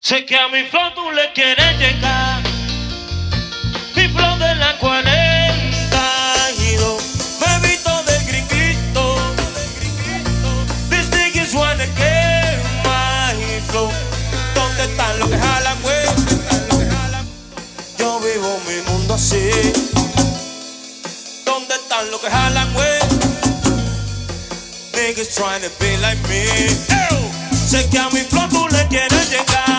Sé que a mi flow tú le quieres llegar. Mi flow de la 42. Me visto del gringuito. This nigga is wanna get my flow. ¿Dónde están los que jalan, güey? Yo vivo mi mundo así. ¿Dónde están los que jalan, güey? Niggas trying to be like me. Sé que a mi flow tú le quieres llegar.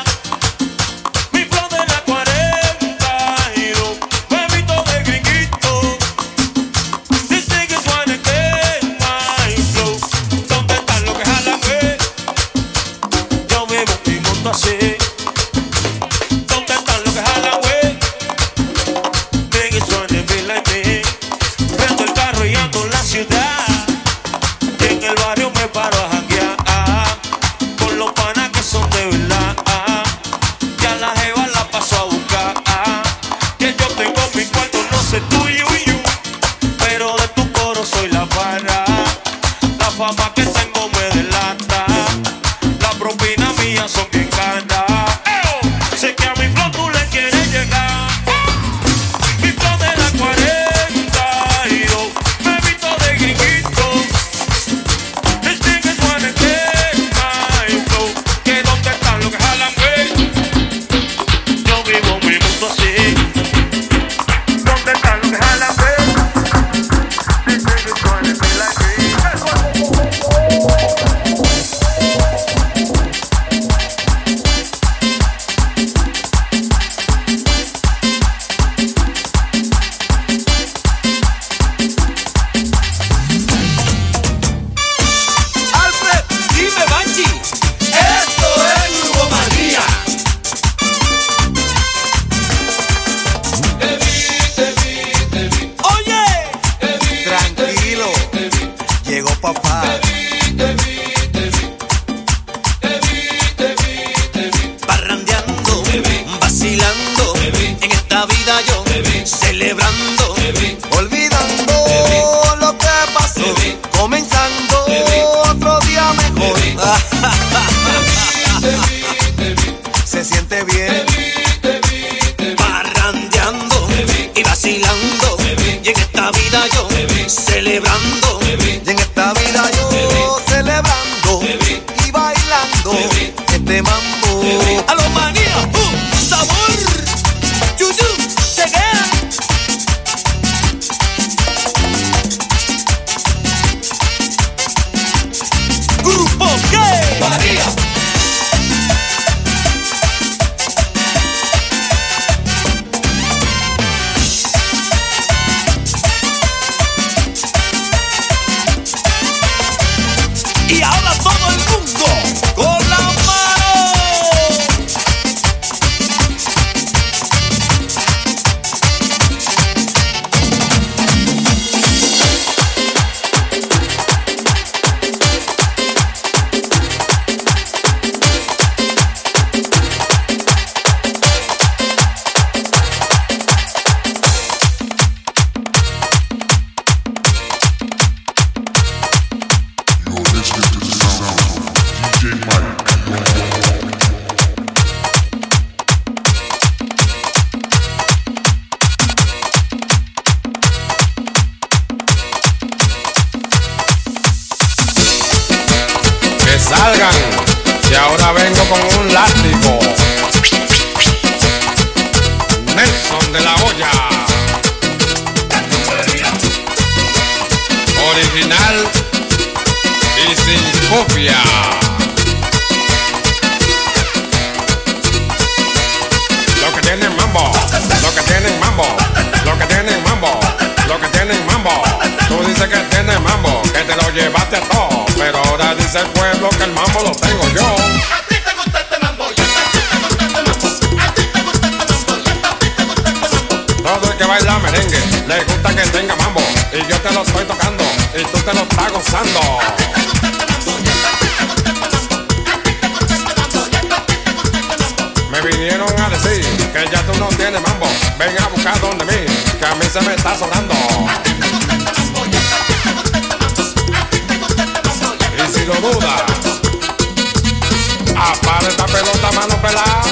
dice el pueblo que el mambo lo tengo yo. Todo el que baila merengue le gusta que tenga mambo y yo te lo estoy tocando y tú te lo estás gozando. Me vinieron a decir que ya tú no tienes mambo, ven a buscar donde mí, que a mí se me está sobrando. lo duda. Apara esta pelota, mano pelada.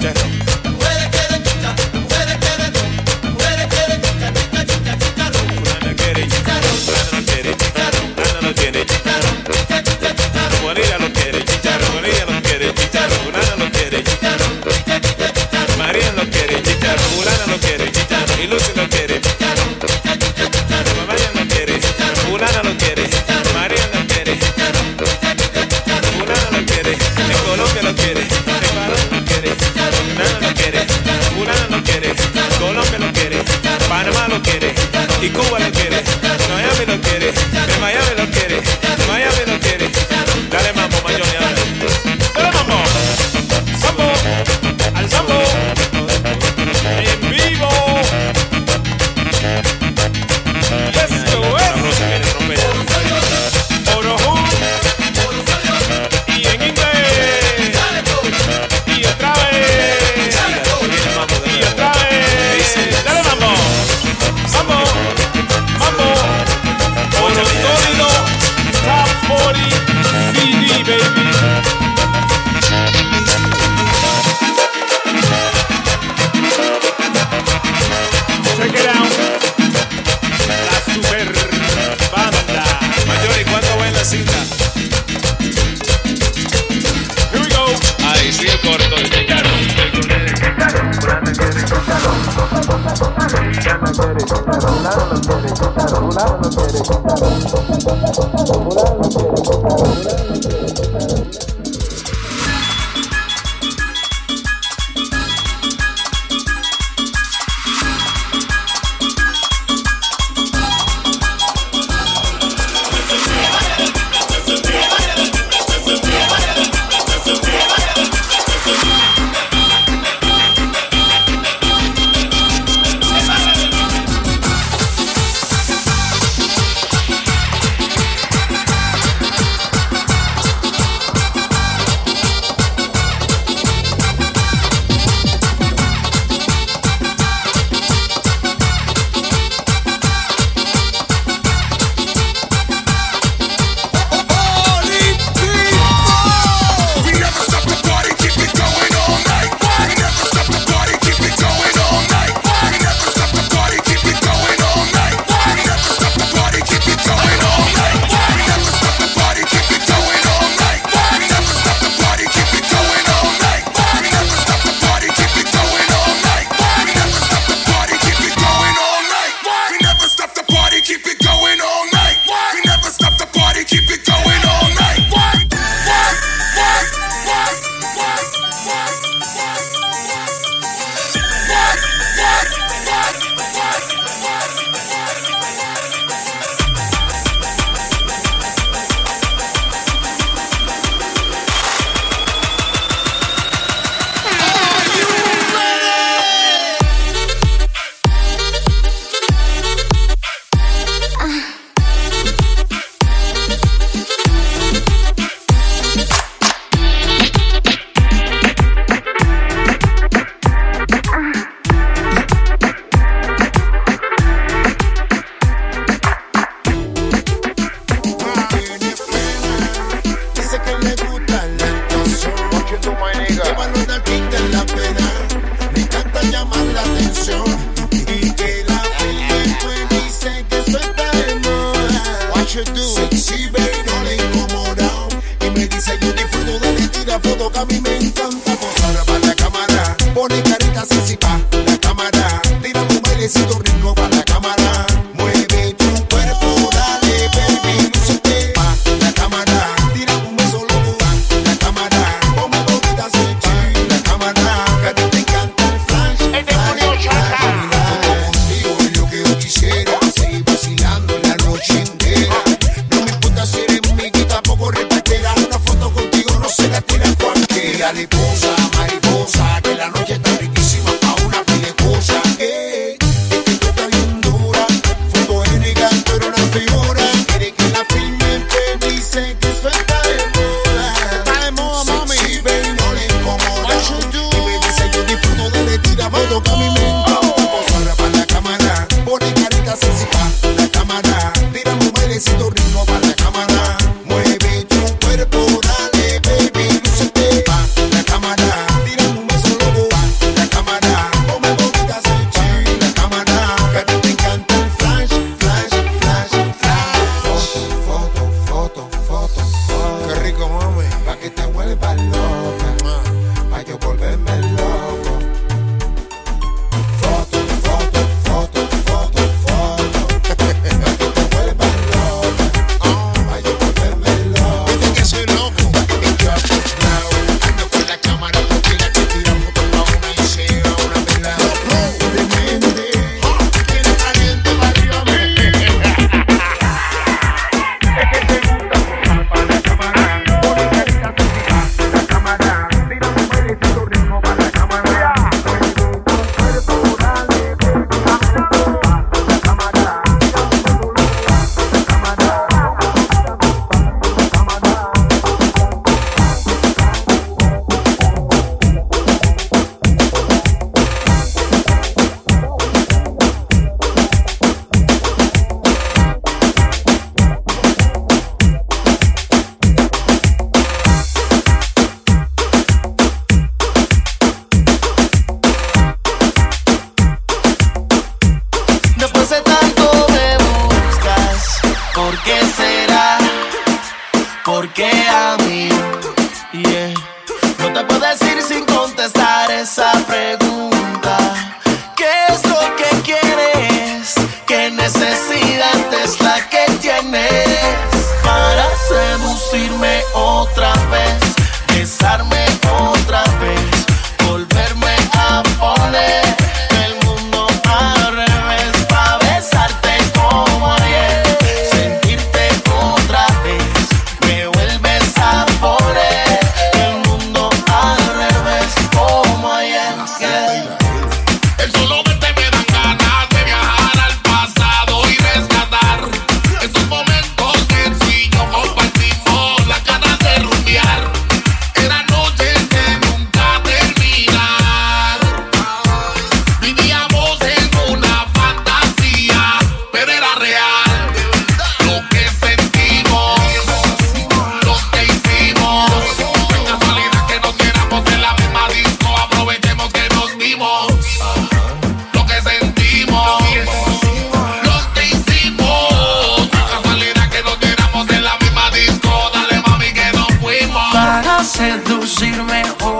Yeah. se duzirme hoy.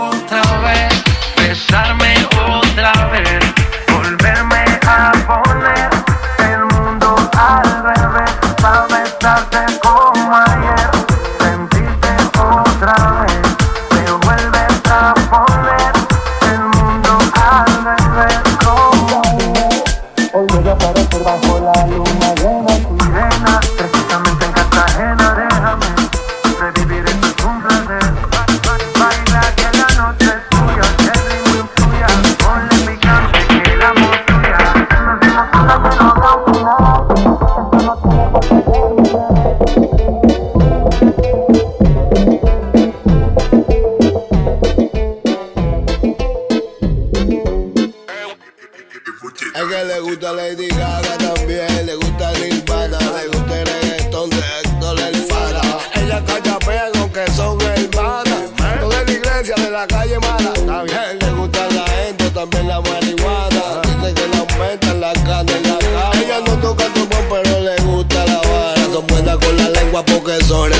Le gusta Lady Gaga también, le gusta Nirvana, le gusta el reggaetón de Héctor El Fara. Ella calla pego que son hermanas, no de la iglesia de la calle mala. Le gusta la gente, también la marihuana. Dice que le aumentan la carne en la cama. Ella no toca trombón, pero le gusta la vara. Son buenas con la lengua porque son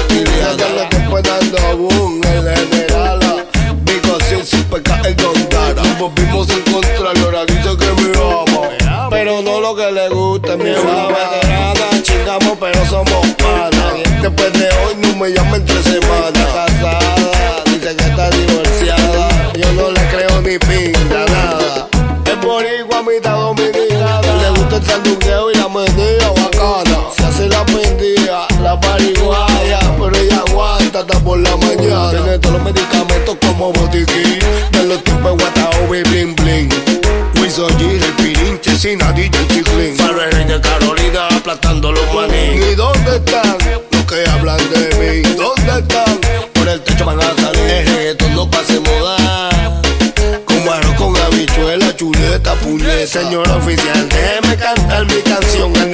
Se hace la pendía, la pariguaya. Pero ella aguanta hasta por la mañana. Tiene todos los medicamentos como botiquín. De los tipos Guataobi, bling bling. Wiso G, el pirín, Chesina, DJ Chiclin. Farrell de Carolina aplastando los maní. ¿Y dónde están los que hablan de mí? ¿Dónde están? Por el techo van a salir. El reggaetón no pase moda. Con habichuela, chuleta. Señor oficial, déjeme cantar mi canción. Al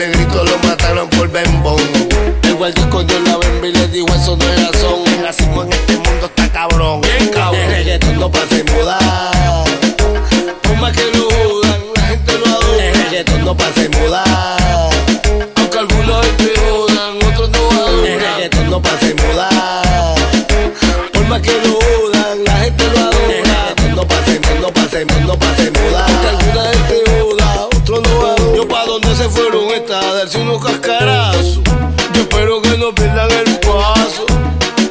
darse unos cascarazos. Yo espero que no pierdan el paso.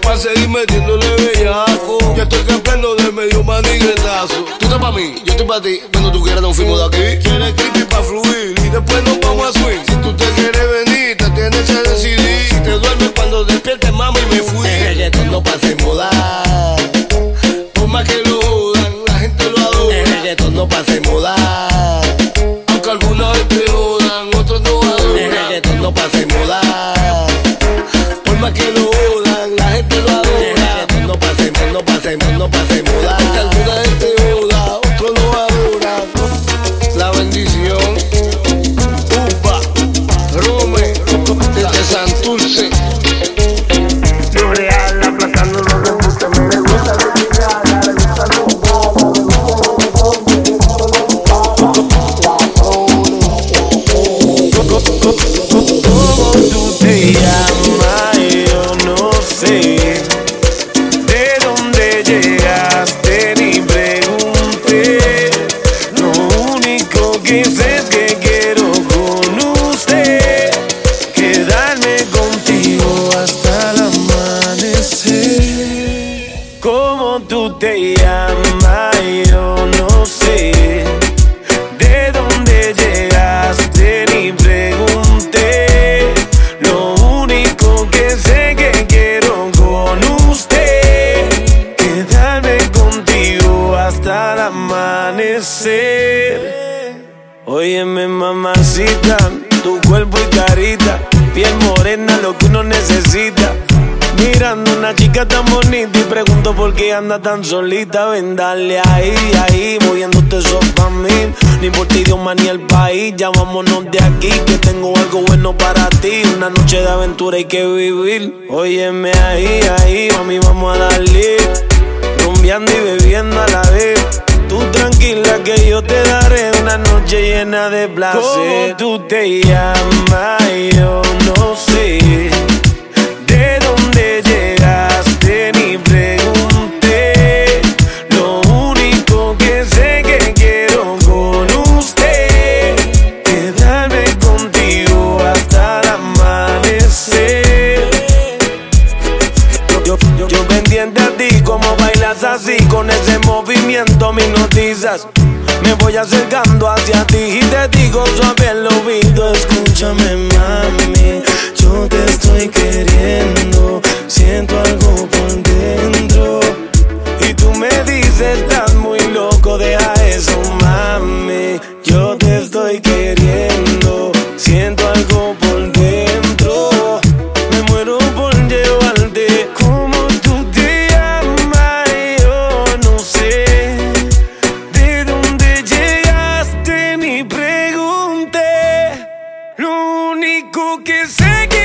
Pa' seguir metiéndole bellaco. Ya estoy campeando de medio maniguetazo. Tú estás pa' mí, yo estoy pa' ti. Cuando tú quieras nos fuimos de aquí. Quieres creepy pa' fluir y después una chica tan bonita y pregunto por qué anda tan solita. Ven, dale ahí, ahí, moviéndote eso pa' mí. Ni por ti, idioma ni el país. Ya vámonos de aquí, que tengo algo bueno para ti. Una noche de aventura hay que vivir. Óyeme ahí, ahí, mami, vamos a darle. Rumbeando y bebiendo a la vez. Tú tranquila que yo te daré una noche llena de placer. ¿Cómo tú te llamas? Yo no sé. Me voy acercando hacia ti y te digo suave al oído, escúchame Único que que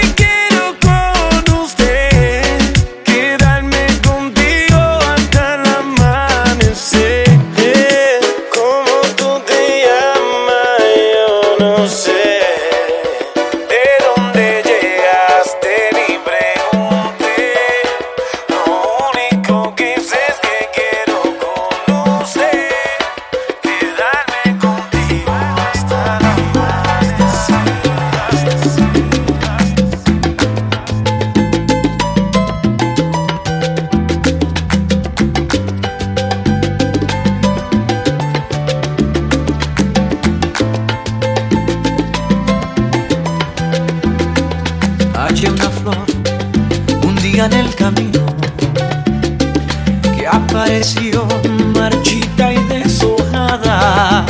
amaneció marchita y deshojada,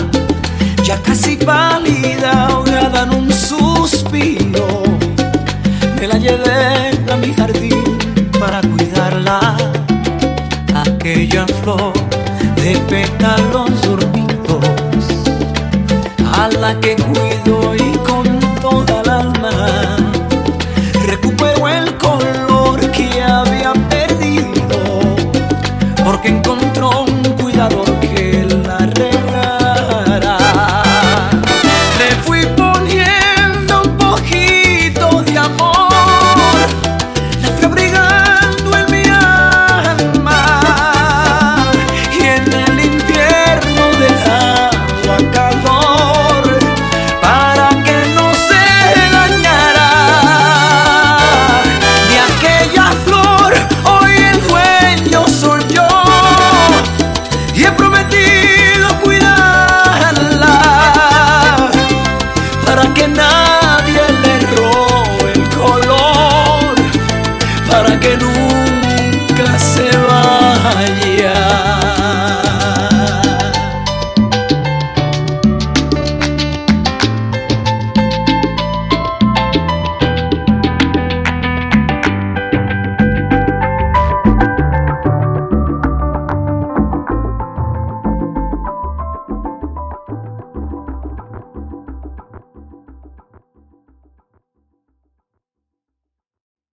ya casi pálida, ahogada en un suspiro. Me la llevé a mi jardín para cuidarla, aquella flor de pétalos